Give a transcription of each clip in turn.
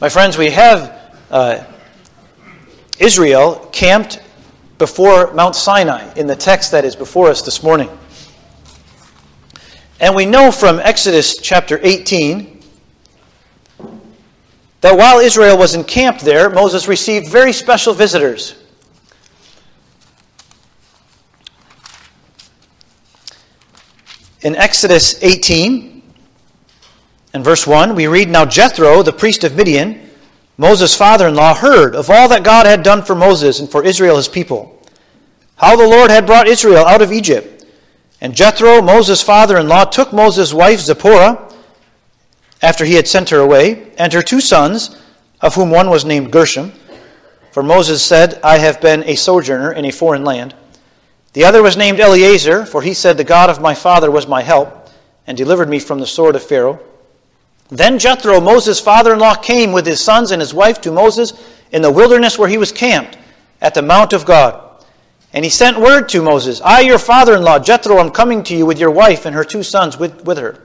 My friends, we have uh, Israel camped before Mount Sinai in the text that is before us this morning. And we know from Exodus chapter 18 that while Israel was encamped there, Moses received very special visitors. In Exodus 18 and verse 1, we read Now Jethro, the priest of Midian, Moses' father in law, heard of all that God had done for Moses and for Israel his people, how the Lord had brought Israel out of Egypt. And Jethro, Moses' father in law, took Moses' wife Zipporah, after he had sent her away, and her two sons, of whom one was named Gershom. For Moses said, I have been a sojourner in a foreign land. The other was named Eleazar, for he said, The God of my father was my help, and delivered me from the sword of Pharaoh. Then Jethro, Moses' father in law, came with his sons and his wife to Moses in the wilderness where he was camped, at the mount of God. And he sent word to Moses, I, your father in law, Jethro, am coming to you with your wife and her two sons with, with her.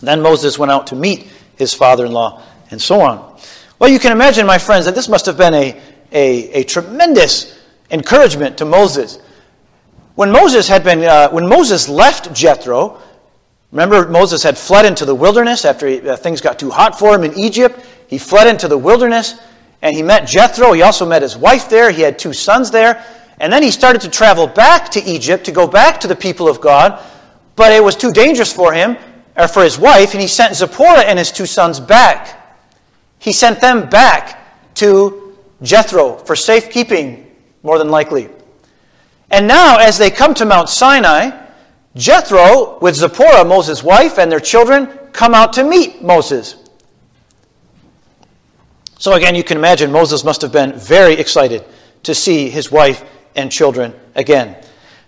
Then Moses went out to meet his father in law, and so on. Well, you can imagine, my friends, that this must have been a, a, a tremendous encouragement to Moses. When Moses had been, uh, when Moses left Jethro, remember Moses had fled into the wilderness after he, uh, things got too hot for him in Egypt. He fled into the wilderness and he met Jethro. He also met his wife there. He had two sons there. And then he started to travel back to Egypt to go back to the people of God, but it was too dangerous for him or for his wife, and he sent Zipporah and his two sons back. He sent them back to Jethro for safekeeping more than likely. And now, as they come to Mount Sinai, Jethro, with Zipporah, Moses' wife, and their children, come out to meet Moses. So, again, you can imagine Moses must have been very excited to see his wife and children again.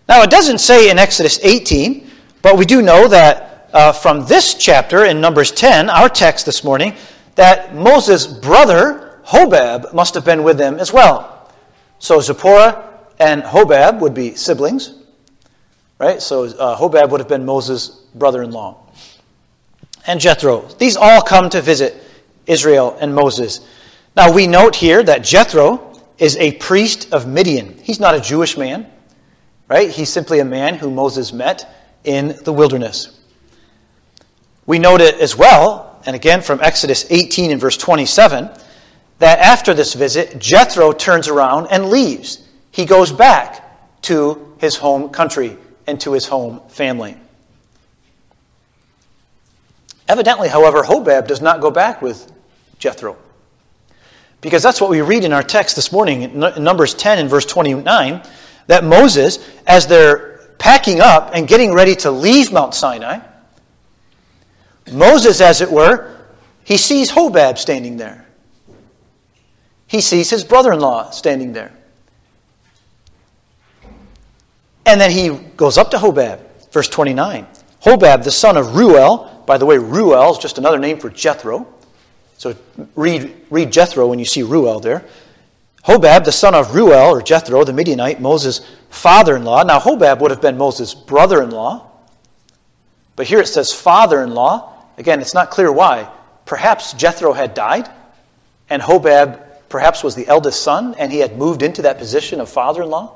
Now, it doesn't say in Exodus 18, but we do know that uh, from this chapter in Numbers 10, our text this morning, that Moses' brother, Hobab, must have been with them as well. So Zipporah and Hobab would be siblings, right? So uh, Hobab would have been Moses' brother in law. And Jethro. These all come to visit Israel and Moses. Now we note here that Jethro is a priest of Midian. He's not a Jewish man, right? He's simply a man who Moses met in the wilderness. We note it as well, and again from Exodus 18 and verse 27 that after this visit, Jethro turns around and leaves. He goes back to his home country and to his home family. Evidently, however, Hobab does not go back with Jethro. Because that's what we read in our text this morning, in Numbers 10 and verse 29, that Moses, as they're packing up and getting ready to leave Mount Sinai, Moses, as it were, he sees Hobab standing there he sees his brother in law standing there. And then he goes up to Hobab, verse 29. Hobab, the son of Ruel, by the way, Ruel is just another name for Jethro. So read, read Jethro when you see Ruel there. Hobab, the son of Ruel, or Jethro, the Midianite, Moses' father in law. Now, Hobab would have been Moses' brother in law. But here it says father in law. Again, it's not clear why. Perhaps Jethro had died, and Hobab perhaps was the eldest son and he had moved into that position of father in law.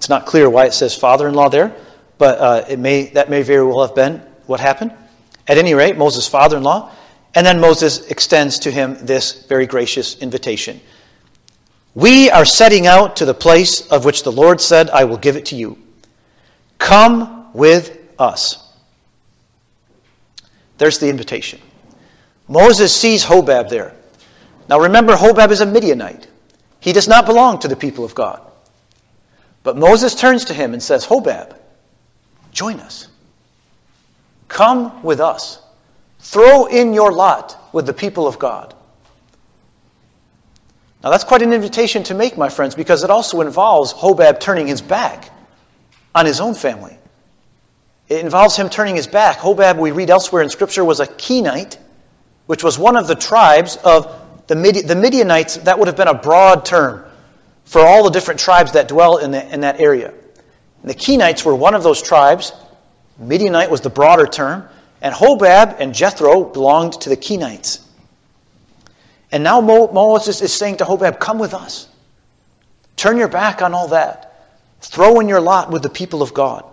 It's not clear why it says father in law there, but uh, it may, that may very well have been what happened. At any rate, Moses' father in law. And then Moses extends to him this very gracious invitation We are setting out to the place of which the Lord said, I will give it to you. Come with us. There's the invitation. Moses sees Hobab there. Now remember, Hobab is a Midianite. He does not belong to the people of God. But Moses turns to him and says, Hobab, join us. Come with us. Throw in your lot with the people of God. Now, that's quite an invitation to make, my friends, because it also involves Hobab turning his back on his own family. It involves him turning his back. Hobab, we read elsewhere in Scripture, was a Kenite, which was one of the tribes of the, Midi- the Midianites, that would have been a broad term for all the different tribes that dwell in, the, in that area. And the Kenites were one of those tribes. Midianite was the broader term. And Hobab and Jethro belonged to the Kenites. And now Moses is saying to Hobab, Come with us. Turn your back on all that. Throw in your lot with the people of God.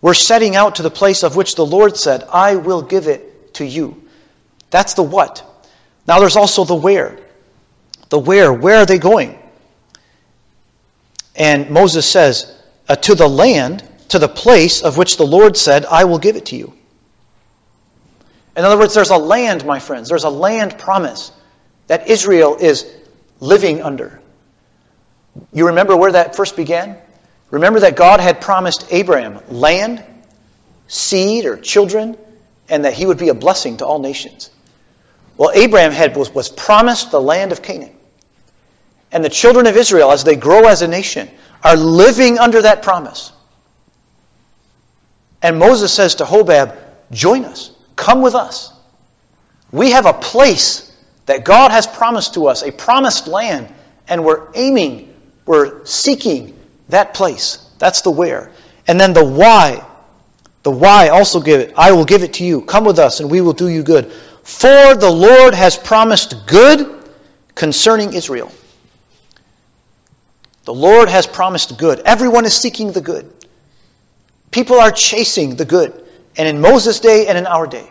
We're setting out to the place of which the Lord said, I will give it to you. That's the what. Now there's also the where. The where. Where are they going? And Moses says, uh, To the land, to the place of which the Lord said, I will give it to you. In other words, there's a land, my friends. There's a land promise that Israel is living under. You remember where that first began? Remember that God had promised Abraham land, seed, or children, and that he would be a blessing to all nations. Well, Abraham had, was, was promised the land of Canaan. And the children of Israel, as they grow as a nation, are living under that promise. And Moses says to Hobab, Join us, come with us. We have a place that God has promised to us, a promised land, and we're aiming, we're seeking that place. That's the where. And then the why. The why also give it. I will give it to you. Come with us, and we will do you good. For the Lord has promised good concerning Israel. The Lord has promised good. Everyone is seeking the good. People are chasing the good. And in Moses' day and in our day.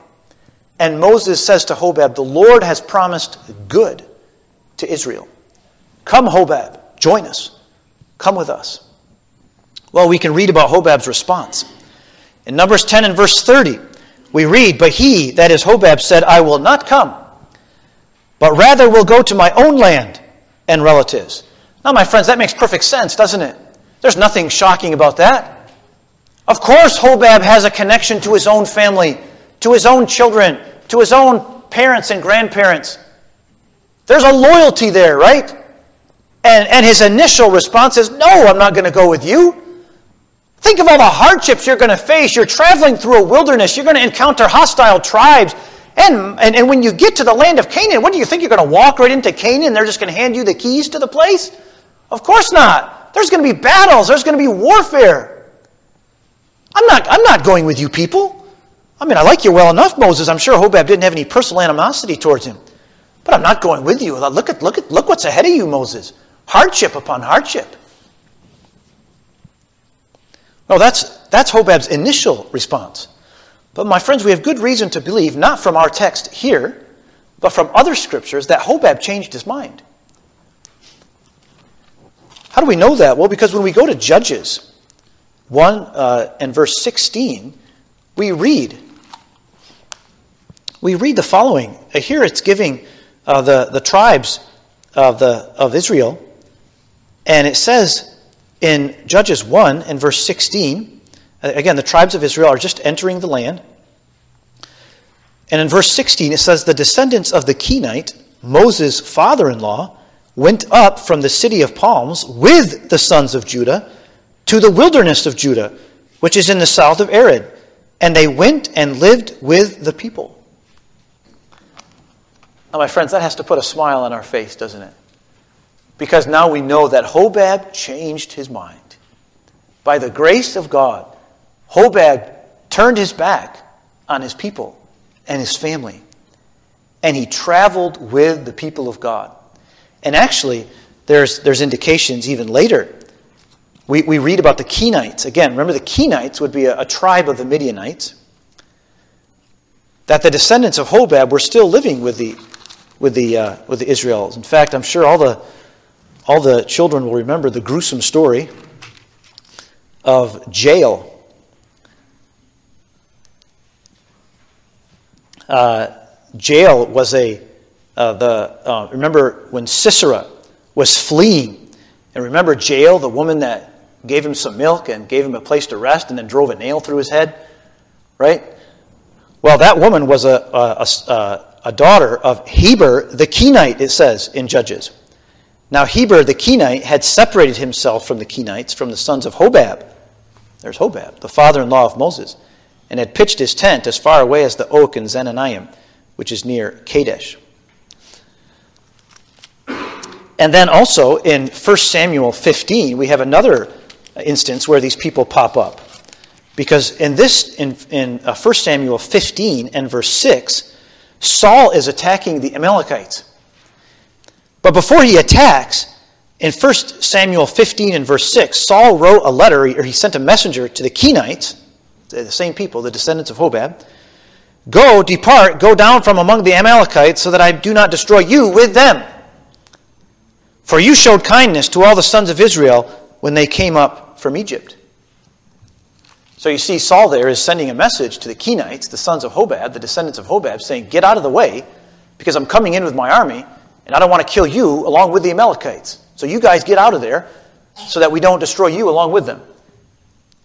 And Moses says to Hobab, The Lord has promised good to Israel. Come, Hobab, join us. Come with us. Well, we can read about Hobab's response. In Numbers 10 and verse 30, we read, But he, that is Hobab, said, I will not come, but rather will go to my own land and relatives. Now, my friends, that makes perfect sense, doesn't it? There's nothing shocking about that. Of course, Hobab has a connection to his own family to his own children, to his own parents and grandparents. There's a loyalty there, right? And, and his initial response is, No, I'm not going to go with you. Think of all the hardships you're going to face. You're traveling through a wilderness, you're going to encounter hostile tribes. And, and, and when you get to the land of Canaan, what do you think? You're going to walk right into Canaan they're just going to hand you the keys to the place? Of course not. There's going to be battles, there's going to be warfare. I'm not, I'm not going with you people. I mean, I like you well enough, Moses. I'm sure Hobab didn't have any personal animosity towards him. But I'm not going with you. Look at, look at, look what's ahead of you, Moses. Hardship upon hardship. Well, that's, that's Hobab's initial response. But my friends, we have good reason to believe, not from our text here, but from other scriptures, that Hobab changed his mind. How do we know that? Well, because when we go to Judges 1 uh, and verse 16, we read we read the following. Uh, here it's giving uh, the, the tribes of, the, of Israel, and it says in Judges 1 and verse 16, uh, again, the tribes of Israel are just entering the land. And in verse 16, it says, The descendants of the Kenite, Moses' father in law, went up from the city of palms with the sons of Judah to the wilderness of Judah, which is in the south of Arad. And they went and lived with the people. Now, my friends, that has to put a smile on our face, doesn't it? Because now we know that Hobab changed his mind. By the grace of God, Hobab turned his back on his people and his family. And he traveled with the people of God. And actually, there's, there's indications even later. We, we read about the Kenites. Again, remember the Kenites would be a, a tribe of the Midianites. That the descendants of Hobab were still living with the with the, uh, with the Israelites. In fact, I'm sure all the, all the children will remember the gruesome story of Jael. Uh, was a, uh, the, uh, remember when Sisera was fleeing, and remember Jael, the woman that gave him some milk and gave him a place to rest and then drove a nail through his head, right? Well, that woman was a, a, a, a daughter of Heber the Kenite, it says in Judges. Now, Heber the Kenite had separated himself from the Kenites, from the sons of Hobab. There's Hobab, the father in law of Moses, and had pitched his tent as far away as the oak in Zaanannim, which is near Kadesh. And then also in 1 Samuel 15, we have another instance where these people pop up. Because in this, in, in 1 uh, Samuel 15 and verse 6, Saul is attacking the Amalekites. But before he attacks, in 1 Samuel 15 and verse 6, Saul wrote a letter, or he sent a messenger to the Kenites, the same people, the descendants of Hobab. Go, depart, go down from among the Amalekites, so that I do not destroy you with them. For you showed kindness to all the sons of Israel when they came up from Egypt. So you see, Saul there is sending a message to the Kenites, the sons of Hobab, the descendants of Hobab, saying, Get out of the way, because I'm coming in with my army, and I don't want to kill you along with the Amalekites. So you guys get out of there so that we don't destroy you along with them.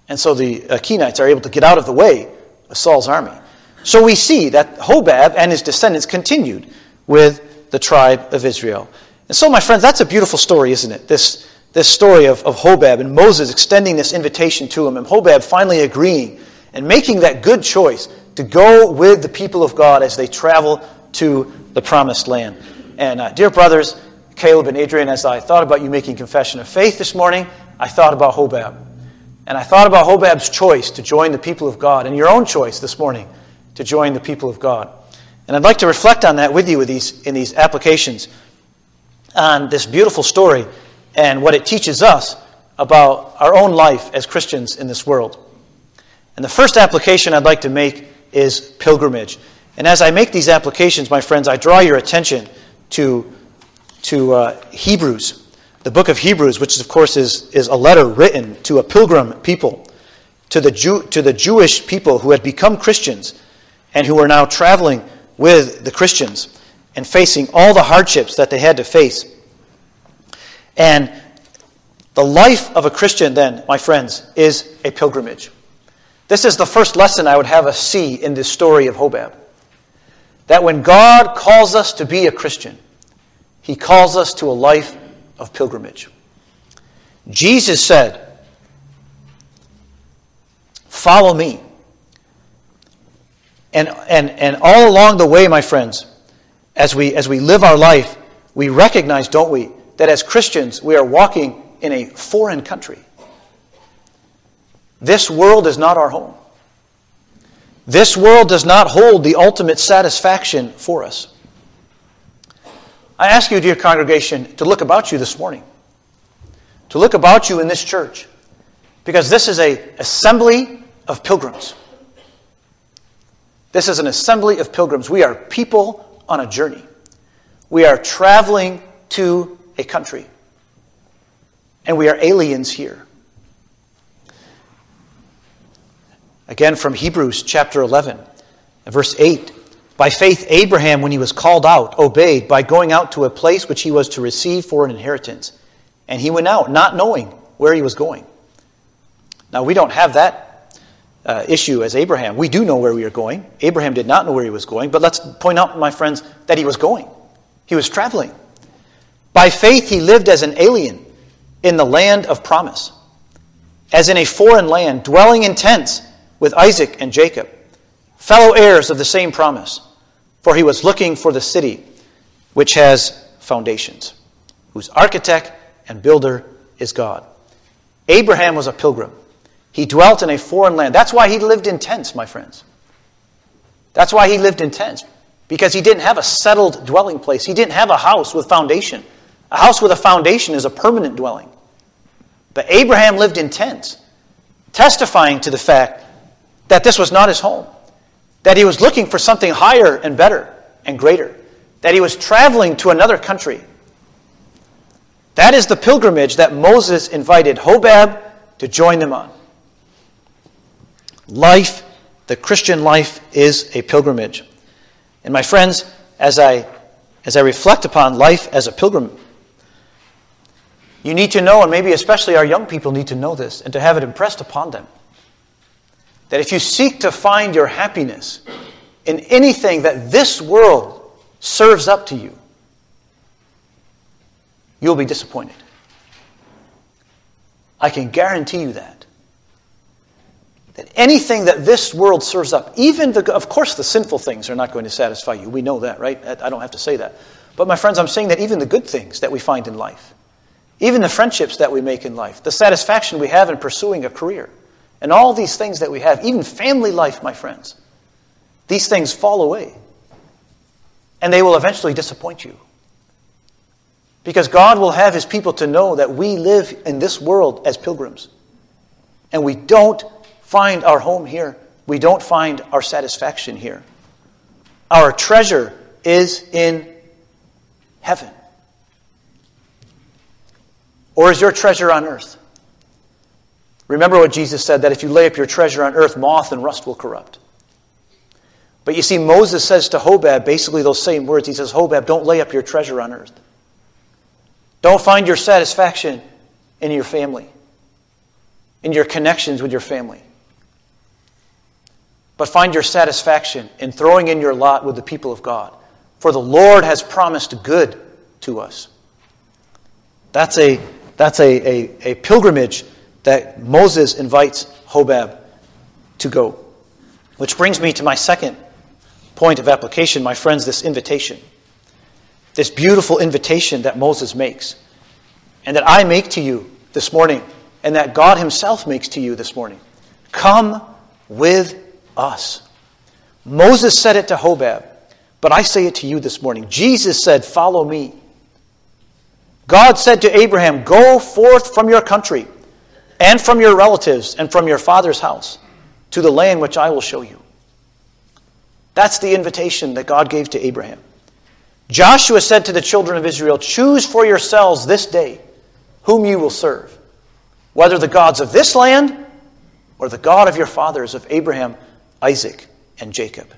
And so the uh, Kenites are able to get out of the way of Saul's army. So we see that Hobab and his descendants continued with the tribe of Israel. And so, my friends, that's a beautiful story, isn't it? This, this story of, of Hobab and Moses extending this invitation to him, and Hobab finally agreeing and making that good choice to go with the people of God as they travel to the promised land. And, uh, dear brothers, Caleb and Adrian, as I thought about you making confession of faith this morning, I thought about Hobab. And I thought about Hobab's choice to join the people of God and your own choice this morning to join the people of God. And I'd like to reflect on that with you these, in these applications on this beautiful story and what it teaches us about our own life as Christians in this world. And the first application I'd like to make is pilgrimage. And as I make these applications, my friends, I draw your attention to to uh, Hebrews, the book of Hebrews, which of course is, is a letter written to a pilgrim people, to the, Jew, to the Jewish people who had become Christians and who are now traveling with the Christians and facing all the hardships that they had to face. And the life of a Christian, then, my friends, is a pilgrimage. This is the first lesson I would have us see in this story of Hobab. That when God calls us to be a Christian, he calls us to a life of pilgrimage. Jesus said, Follow me. And, and, and all along the way, my friends, as we, as we live our life, we recognize, don't we, that as Christians, we are walking in a foreign country. This world is not our home. This world does not hold the ultimate satisfaction for us. I ask you, dear congregation, to look about you this morning, to look about you in this church, because this is a assembly of pilgrims. This is an assembly of pilgrims. We are people on a journey. We are traveling to a country. And we are aliens here. Again, from Hebrews chapter 11, verse 8. By faith, Abraham, when he was called out, obeyed by going out to a place which he was to receive for an inheritance. And he went out, not knowing where he was going. Now, we don't have that uh, issue as Abraham. We do know where we are going. Abraham did not know where he was going, but let's point out, my friends, that he was going. He was traveling. By faith, he lived as an alien in the land of promise, as in a foreign land, dwelling in tents with Isaac and Jacob, fellow heirs of the same promise. For he was looking for the city which has foundations, whose architect and builder is God. Abraham was a pilgrim. He dwelt in a foreign land. That's why he lived in tents, my friends. That's why he lived in tents, because he didn't have a settled dwelling place. He didn't have a house with foundation. A house with a foundation is a permanent dwelling. But Abraham lived in tents, testifying to the fact that this was not his home that he was looking for something higher and better and greater, that he was traveling to another country. That is the pilgrimage that Moses invited Hobab to join them on. Life, the Christian life, is a pilgrimage. And my friends, as I, as I reflect upon life as a pilgrim, you need to know, and maybe especially our young people need to know this and to have it impressed upon them that if you seek to find your happiness in anything that this world serves up to you, you'll be disappointed. I can guarantee you that. That anything that this world serves up, even the, of course, the sinful things are not going to satisfy you. We know that, right? I don't have to say that. But my friends, I'm saying that even the good things that we find in life, even the friendships that we make in life, the satisfaction we have in pursuing a career, and all these things that we have, even family life, my friends, these things fall away. And they will eventually disappoint you. Because God will have his people to know that we live in this world as pilgrims. And we don't find our home here. We don't find our satisfaction here. Our treasure is in heaven. Or is your treasure on earth? Remember what Jesus said that if you lay up your treasure on earth, moth and rust will corrupt. But you see, Moses says to Hobab basically those same words. He says, Hobab, don't lay up your treasure on earth. Don't find your satisfaction in your family, in your connections with your family. But find your satisfaction in throwing in your lot with the people of God. For the Lord has promised good to us. That's a, that's a, a, a pilgrimage that Moses invites Hobab to go. Which brings me to my second point of application, my friends, this invitation. This beautiful invitation that Moses makes, and that I make to you this morning, and that God Himself makes to you this morning. Come with us. Moses said it to Hobab, but I say it to you this morning. Jesus said, Follow me. God said to Abraham, Go forth from your country and from your relatives and from your father's house to the land which I will show you. That's the invitation that God gave to Abraham. Joshua said to the children of Israel, Choose for yourselves this day whom you will serve, whether the gods of this land or the God of your fathers, of Abraham, Isaac, and Jacob.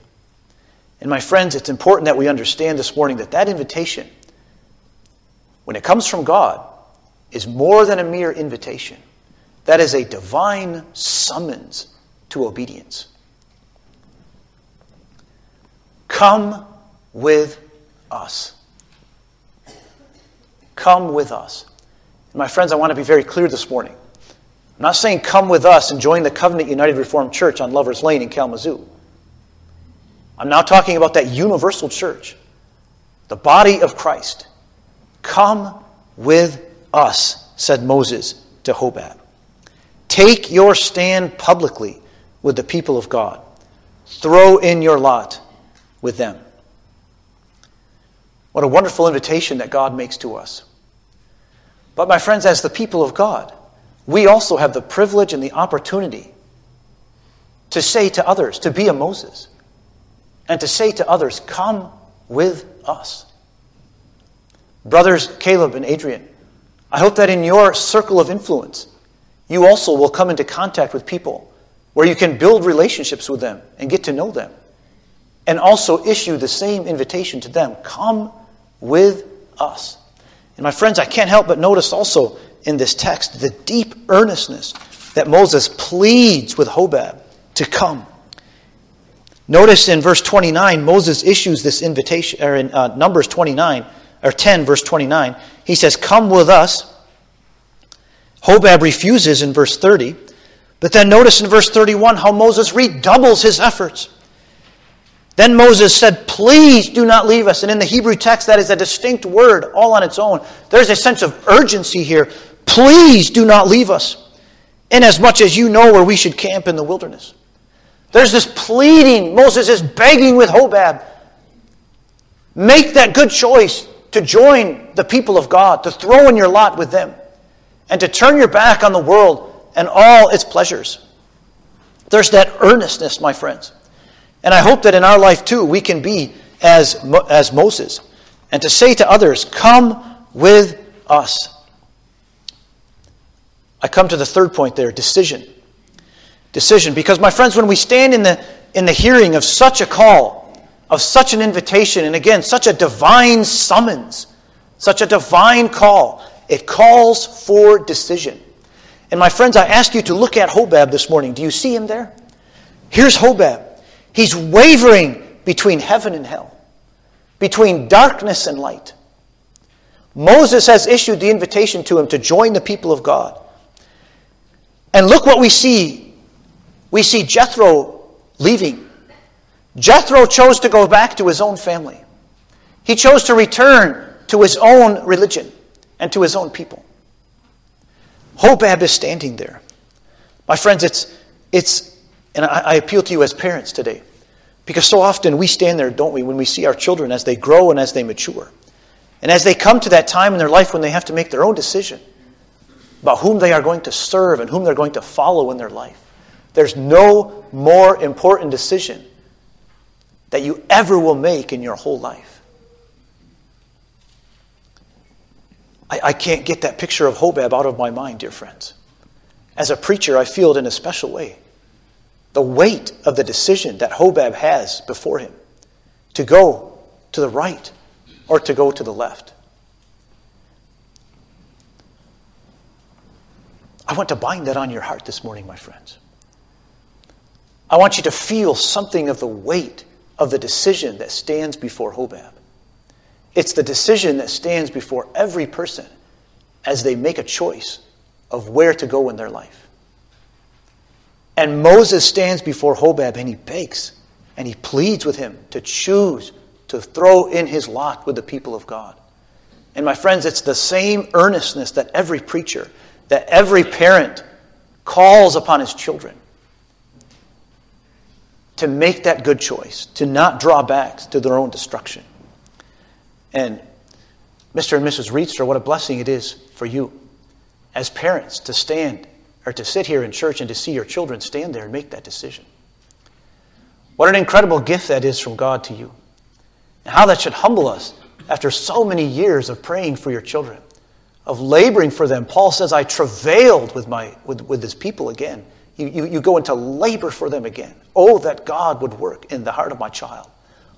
And my friends, it's important that we understand this morning that that invitation, when it comes from God, is more than a mere invitation. That is a divine summons to obedience. Come with us. Come with us. And my friends, I want to be very clear this morning. I'm not saying come with us and join the Covenant United Reformed Church on Lover's Lane in Kalamazoo. I'm now talking about that universal church, the body of Christ. Come with us, said Moses to Hobab. Take your stand publicly with the people of God. Throw in your lot with them. What a wonderful invitation that God makes to us. But, my friends, as the people of God, we also have the privilege and the opportunity to say to others, to be a Moses, and to say to others, Come with us. Brothers Caleb and Adrian, I hope that in your circle of influence, you also will come into contact with people where you can build relationships with them and get to know them. And also issue the same invitation to them come with us. And my friends, I can't help but notice also in this text the deep earnestness that Moses pleads with Hobab to come. Notice in verse 29, Moses issues this invitation, or in uh, Numbers 29, or 10, verse 29, he says, Come with us. Hobab refuses in verse 30. But then notice in verse 31 how Moses redoubles his efforts. Then Moses said, Please do not leave us. And in the Hebrew text, that is a distinct word all on its own. There's a sense of urgency here. Please do not leave us, inasmuch as you know where we should camp in the wilderness. There's this pleading. Moses is begging with Hobab. Make that good choice to join the people of God, to throw in your lot with them, and to turn your back on the world and all its pleasures. There's that earnestness, my friends. And I hope that in our life too, we can be as, as Moses and to say to others, Come with us. I come to the third point there decision. Decision. Because, my friends, when we stand in the, in the hearing of such a call, of such an invitation, and again, such a divine summons, such a divine call, it calls for decision. And, my friends, I ask you to look at Hobab this morning. Do you see him there? Here's Hobab. He's wavering between heaven and hell, between darkness and light. Moses has issued the invitation to him to join the people of God. And look what we see. We see Jethro leaving. Jethro chose to go back to his own family. He chose to return to his own religion and to his own people. Hobab is standing there. My friends, it's, it's and I, I appeal to you as parents today. Because so often we stand there, don't we, when we see our children as they grow and as they mature. And as they come to that time in their life when they have to make their own decision about whom they are going to serve and whom they're going to follow in their life, there's no more important decision that you ever will make in your whole life. I, I can't get that picture of Hobab out of my mind, dear friends. As a preacher, I feel it in a special way. The weight of the decision that Hobab has before him to go to the right or to go to the left. I want to bind that on your heart this morning, my friends. I want you to feel something of the weight of the decision that stands before Hobab. It's the decision that stands before every person as they make a choice of where to go in their life. And Moses stands before Hobab and he begs and he pleads with him to choose to throw in his lot with the people of God. And my friends, it's the same earnestness that every preacher, that every parent calls upon his children to make that good choice, to not draw back to their own destruction. And Mr. and Mrs. Reedster, what a blessing it is for you as parents to stand or to sit here in church and to see your children stand there and make that decision. What an incredible gift that is from God to you. And how that should humble us after so many years of praying for your children, of laboring for them. Paul says, I travailed with, my, with, with this people again. You, you, you go into labor for them again. Oh, that God would work in the heart of my child.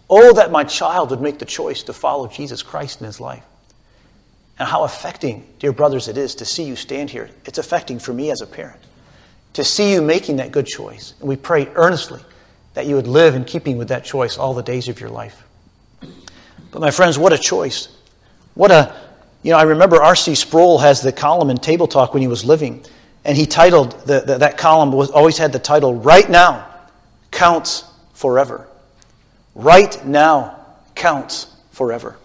Oh, that my child would make the choice to follow Jesus Christ in his life. And how affecting, dear brothers, it is to see you stand here. It's affecting for me as a parent to see you making that good choice. And we pray earnestly that you would live in keeping with that choice all the days of your life. But my friends, what a choice. What a, you know, I remember R.C. Sproul has the column in Table Talk when he was living, and he titled, the, the, that column was, always had the title, Right Now Counts Forever. Right Now Counts Forever.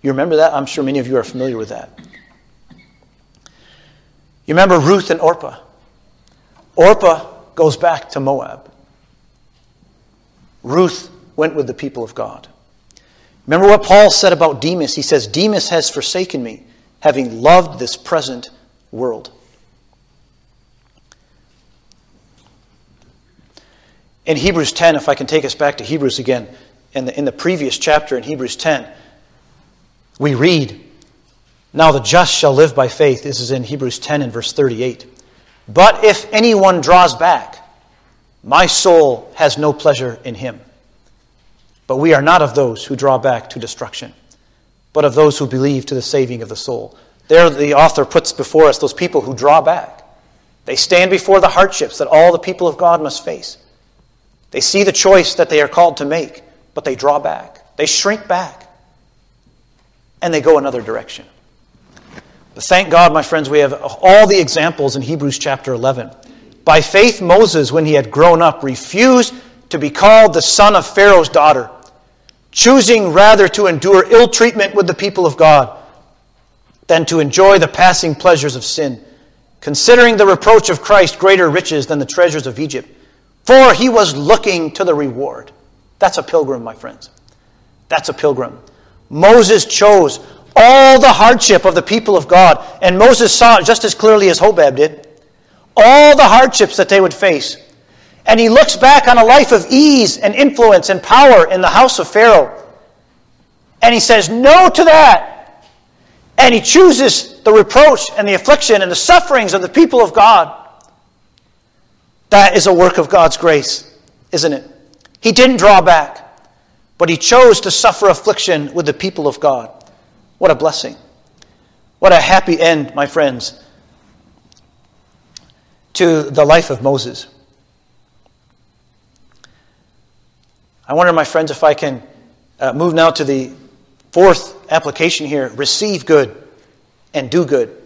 You remember that? I'm sure many of you are familiar with that. You remember Ruth and Orpah? Orpah goes back to Moab. Ruth went with the people of God. Remember what Paul said about Demas? He says, Demas has forsaken me, having loved this present world. In Hebrews 10, if I can take us back to Hebrews again, in the, in the previous chapter in Hebrews 10, we read, Now the just shall live by faith. This is in Hebrews 10 and verse 38. But if anyone draws back, my soul has no pleasure in him. But we are not of those who draw back to destruction, but of those who believe to the saving of the soul. There, the author puts before us those people who draw back. They stand before the hardships that all the people of God must face. They see the choice that they are called to make, but they draw back. They shrink back. And they go another direction. But thank God, my friends, we have all the examples in Hebrews chapter 11. By faith, Moses, when he had grown up, refused to be called the son of Pharaoh's daughter, choosing rather to endure ill treatment with the people of God than to enjoy the passing pleasures of sin, considering the reproach of Christ greater riches than the treasures of Egypt. For he was looking to the reward. That's a pilgrim, my friends. That's a pilgrim. Moses chose all the hardship of the people of God, and Moses saw it just as clearly as Hobab did. All the hardships that they would face. And he looks back on a life of ease and influence and power in the house of Pharaoh. And he says no to that. And he chooses the reproach and the affliction and the sufferings of the people of God. That is a work of God's grace, isn't it? He didn't draw back, but he chose to suffer affliction with the people of God. What a blessing. What a happy end, my friends, to the life of Moses. I wonder, my friends, if I can uh, move now to the fourth application here receive good and do good.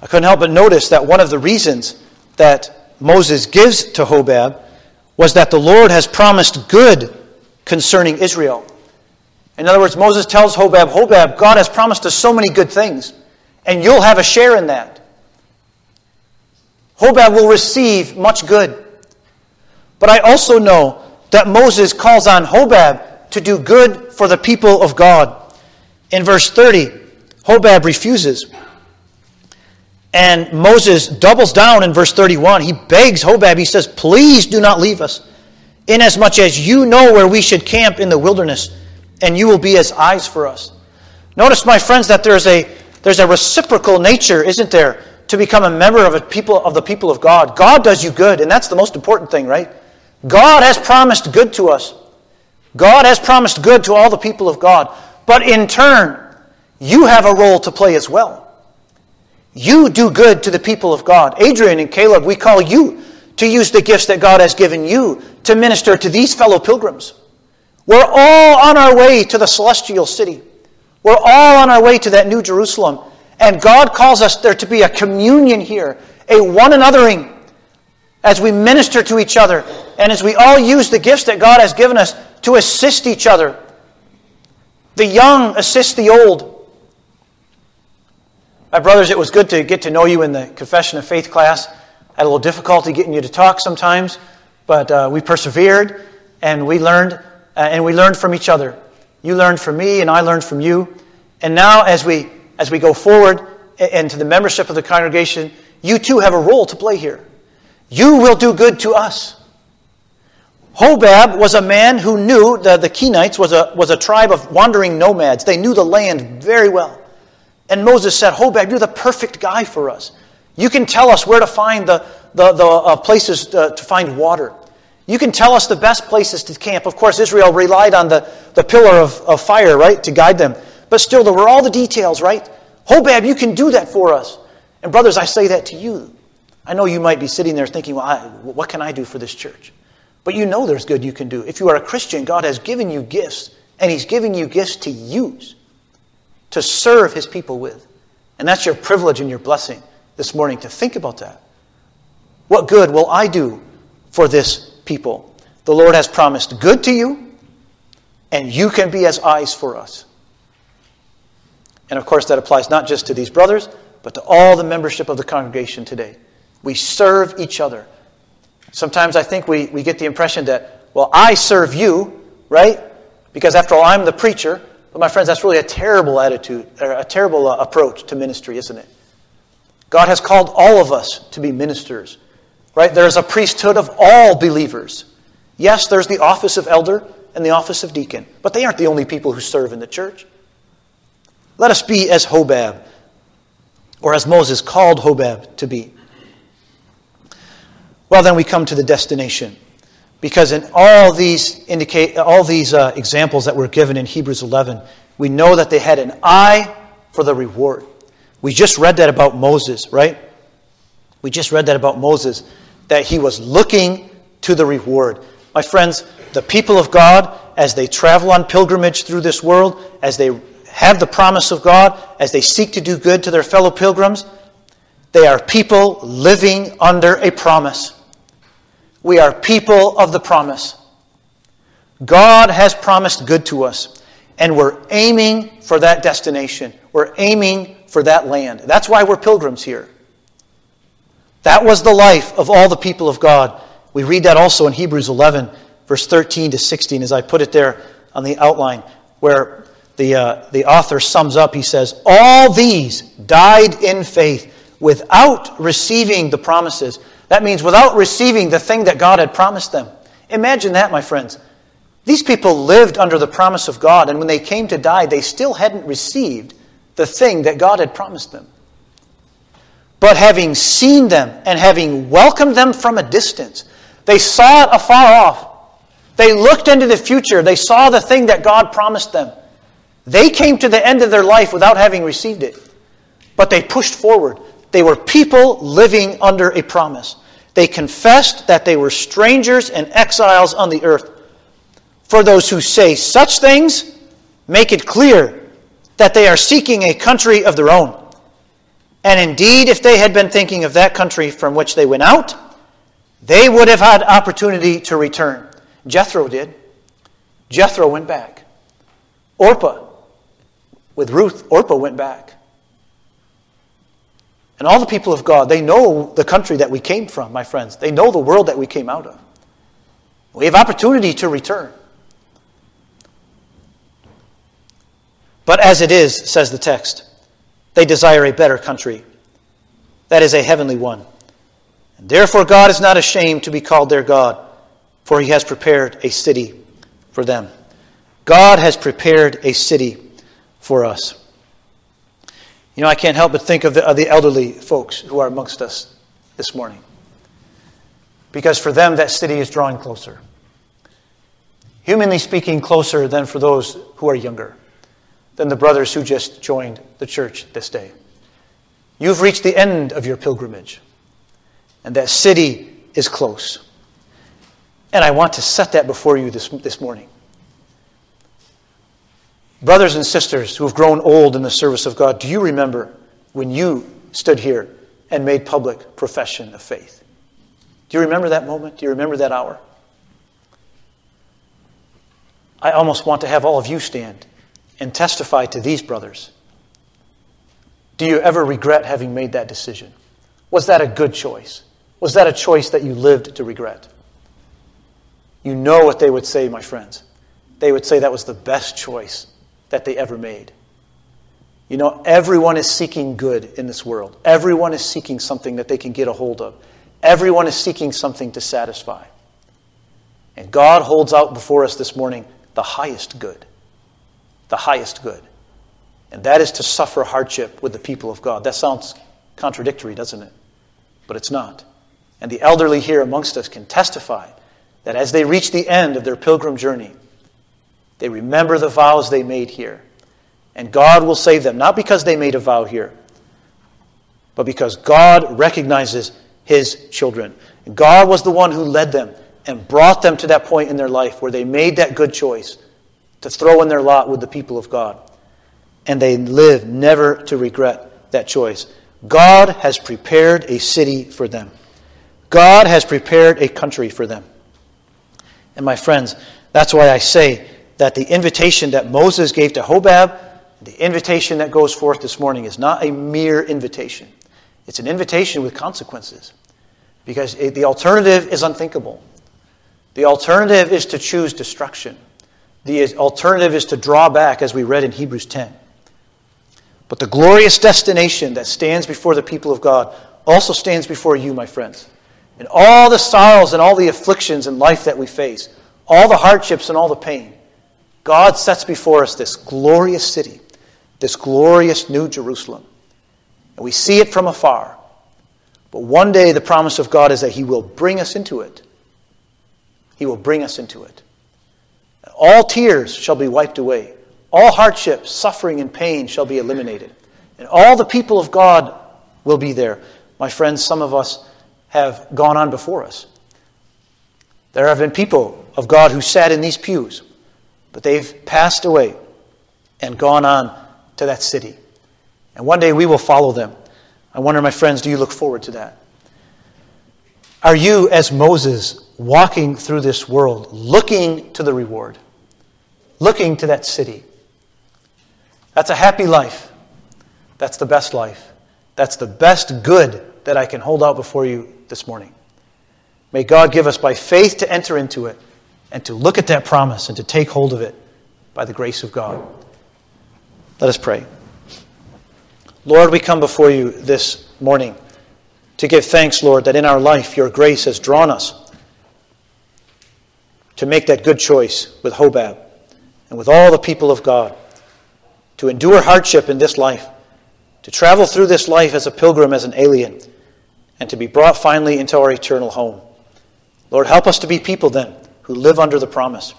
I couldn't help but notice that one of the reasons that Moses gives to Hobab was that the Lord has promised good concerning Israel. In other words, Moses tells Hobab, Hobab, God has promised us so many good things, and you'll have a share in that. Hobab will receive much good. But I also know that Moses calls on Hobab to do good for the people of God. In verse 30, Hobab refuses. And Moses doubles down in verse 31. He begs Hobab, he says, Please do not leave us, inasmuch as you know where we should camp in the wilderness, and you will be as eyes for us. Notice, my friends, that there's a, there's a reciprocal nature, isn't there, to become a member of, a people, of the people of God. God does you good, and that's the most important thing, right? God has promised good to us. God has promised good to all the people of God. But in turn, you have a role to play as well. You do good to the people of God. Adrian and Caleb, we call you to use the gifts that God has given you to minister to these fellow pilgrims. We're all on our way to the celestial city. We're all on our way to that new Jerusalem. And God calls us there to be a communion here, a one anothering, as we minister to each other and as we all use the gifts that God has given us to assist each other. The young assist the old. My brothers, it was good to get to know you in the Confession of Faith class. I had a little difficulty getting you to talk sometimes, but uh, we persevered and we learned, uh, and we learned from each other. You learned from me, and I learned from you. And now, as we as we go forward into the membership of the congregation, you too have a role to play here. You will do good to us. Hobab was a man who knew the, the Kenites was a, was a tribe of wandering nomads. They knew the land very well. And Moses said, Hobab, you're the perfect guy for us. You can tell us where to find the, the, the uh, places to, uh, to find water. You can tell us the best places to camp. Of course, Israel relied on the, the pillar of, of fire, right, to guide them. But still, there were all the details, right? Hobab, you can do that for us. And brothers, I say that to you. I know you might be sitting there thinking, well, I, what can I do for this church? But you know there's good you can do. If you are a Christian, God has given you gifts, and He's giving you gifts to use to serve his people with. And that's your privilege and your blessing this morning to think about that. What good will I do for this people? The Lord has promised good to you, and you can be as eyes for us. And of course, that applies not just to these brothers, but to all the membership of the congregation today. We serve each other. Sometimes I think we, we get the impression that, well, I serve you, right? Because after all, I'm the preacher, but my friends, that's really a terrible attitude, or a terrible uh, approach to ministry, isn't it? God has called all of us to be ministers, right? There is a priesthood of all believers. Yes, there's the office of elder and the office of deacon, but they aren't the only people who serve in the church. Let us be as Hobab, or as Moses called Hobab to be. Well, then we come to the destination. Because in all these, indicate, all these uh, examples that were given in Hebrews 11, we know that they had an eye for the reward. We just read that about Moses, right? We just read that about Moses, that he was looking to the reward. My friends, the people of God, as they travel on pilgrimage through this world, as they have the promise of God, as they seek to do good to their fellow pilgrims, they are people living under a promise. We are people of the promise. God has promised good to us, and we're aiming for that destination. We're aiming for that land. That's why we're pilgrims here. That was the life of all the people of God. We read that also in Hebrews 11, verse 13 to 16, as I put it there on the outline, where the, uh, the author sums up. He says, All these died in faith without receiving the promises that means without receiving the thing that God had promised them. Imagine that, my friends. These people lived under the promise of God, and when they came to die, they still hadn't received the thing that God had promised them. But having seen them and having welcomed them from a distance, they saw it afar off. They looked into the future. They saw the thing that God promised them. They came to the end of their life without having received it. But they pushed forward. They were people living under a promise. They confessed that they were strangers and exiles on the earth. For those who say such things, make it clear that they are seeking a country of their own. And indeed, if they had been thinking of that country from which they went out, they would have had opportunity to return. Jethro did. Jethro went back. Orpah, with Ruth, Orpah went back. And all the people of God, they know the country that we came from, my friends. They know the world that we came out of. We have opportunity to return. But as it is, says the text, they desire a better country. That is a heavenly one. And therefore, God is not ashamed to be called their God, for he has prepared a city for them. God has prepared a city for us. You know, I can't help but think of the, of the elderly folks who are amongst us this morning. Because for them, that city is drawing closer. Humanly speaking, closer than for those who are younger, than the brothers who just joined the church this day. You've reached the end of your pilgrimage, and that city is close. And I want to set that before you this, this morning. Brothers and sisters who have grown old in the service of God, do you remember when you stood here and made public profession of faith? Do you remember that moment? Do you remember that hour? I almost want to have all of you stand and testify to these brothers. Do you ever regret having made that decision? Was that a good choice? Was that a choice that you lived to regret? You know what they would say, my friends. They would say that was the best choice that they ever made. You know, everyone is seeking good in this world. Everyone is seeking something that they can get a hold of. Everyone is seeking something to satisfy. And God holds out before us this morning the highest good. The highest good. And that is to suffer hardship with the people of God. That sounds contradictory, doesn't it? But it's not. And the elderly here amongst us can testify that as they reach the end of their pilgrim journey, they remember the vows they made here. And God will save them, not because they made a vow here, but because God recognizes his children. God was the one who led them and brought them to that point in their life where they made that good choice to throw in their lot with the people of God. And they live never to regret that choice. God has prepared a city for them. God has prepared a country for them. And my friends, that's why I say that the invitation that Moses gave to Hobab, the invitation that goes forth this morning, is not a mere invitation. It's an invitation with consequences. Because the alternative is unthinkable. The alternative is to choose destruction. The alternative is to draw back, as we read in Hebrews 10. But the glorious destination that stands before the people of God also stands before you, my friends. And all the sorrows and all the afflictions in life that we face, all the hardships and all the pain, God sets before us this glorious city, this glorious New Jerusalem. And we see it from afar. But one day the promise of God is that He will bring us into it. He will bring us into it. All tears shall be wiped away. All hardship, suffering, and pain shall be eliminated. And all the people of God will be there. My friends, some of us have gone on before us. There have been people of God who sat in these pews but they've passed away and gone on to that city. And one day we will follow them. I wonder, my friends, do you look forward to that? Are you, as Moses, walking through this world, looking to the reward, looking to that city? That's a happy life. That's the best life. That's the best good that I can hold out before you this morning. May God give us by faith to enter into it and to look at that promise and to take hold of it by the grace of God. Let us pray. Lord, we come before you this morning to give thanks, Lord, that in our life your grace has drawn us to make that good choice with Hobab and with all the people of God, to endure hardship in this life, to travel through this life as a pilgrim, as an alien, and to be brought finally into our eternal home. Lord, help us to be people then who live under the promise,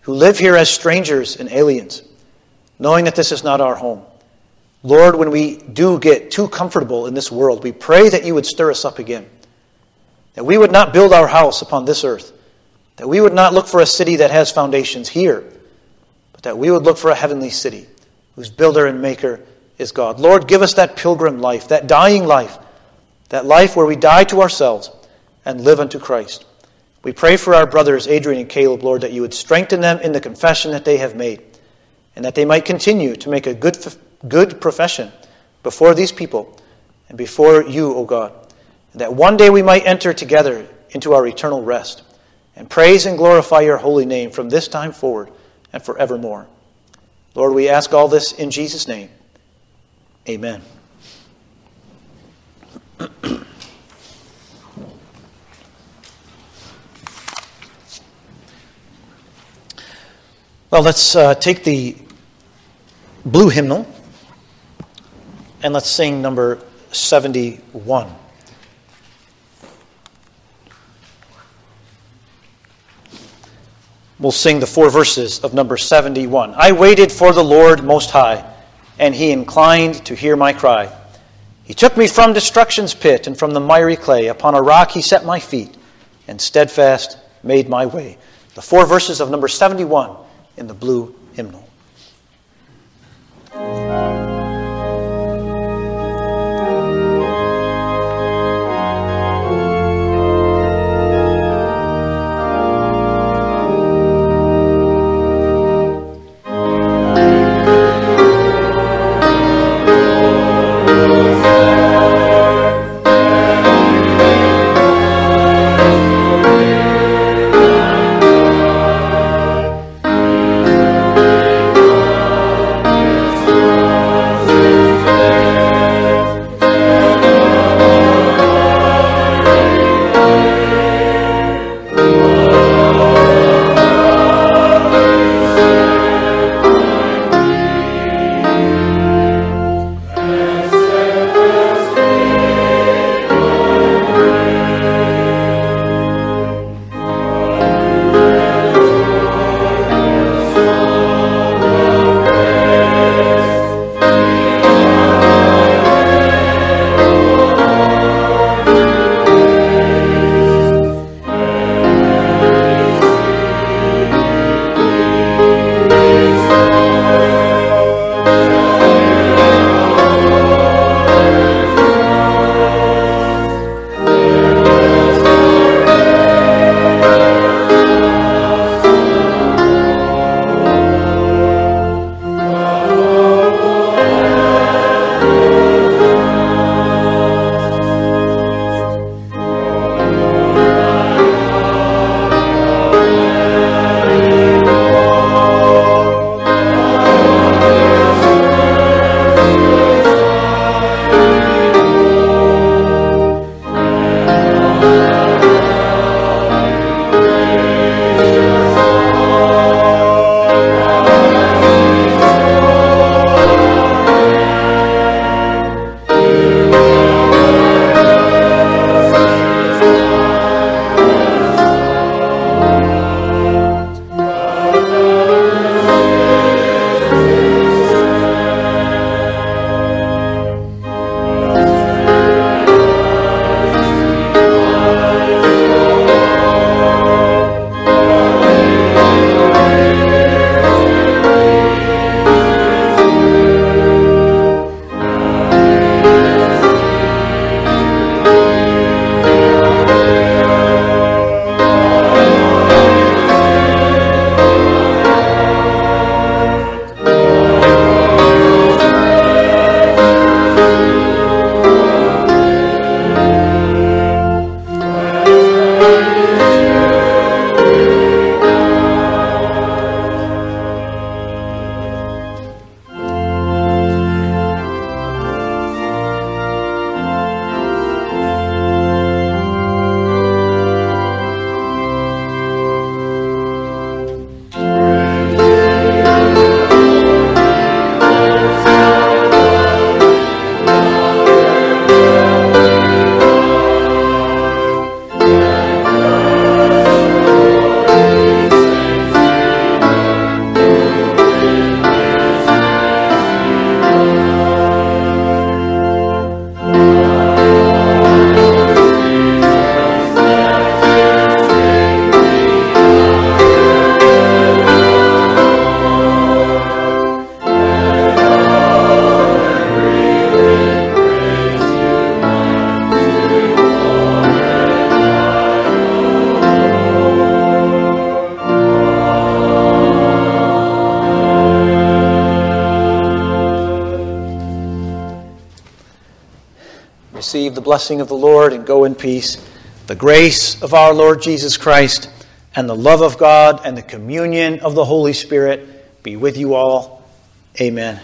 who live here as strangers and aliens, knowing that this is not our home. Lord, when we do get too comfortable in this world, we pray that you would stir us up again, that we would not build our house upon this earth, that we would not look for a city that has foundations here, but that we would look for a heavenly city whose builder and maker is God. Lord, give us that pilgrim life, that dying life, that life where we die to ourselves and live unto Christ. We pray for our brothers, Adrian and Caleb, Lord, that you would strengthen them in the confession that they have made, and that they might continue to make a good, good profession before these people and before you, O God, and that one day we might enter together into our eternal rest and praise and glorify your holy name from this time forward and forevermore. Lord, we ask all this in Jesus' name. Amen. well, let's uh, take the blue hymnal and let's sing number 71. We'll sing the four verses of number 71. I waited for the Lord Most High, and he inclined to hear my cry. He took me from destruction's pit and from the miry clay. Upon a rock he set my feet, and steadfast made my way. The four verses of number 71 in the blue hymnal. Blessing of the Lord and go in peace. The grace of our Lord Jesus Christ and the love of God and the communion of the Holy Spirit be with you all. Amen.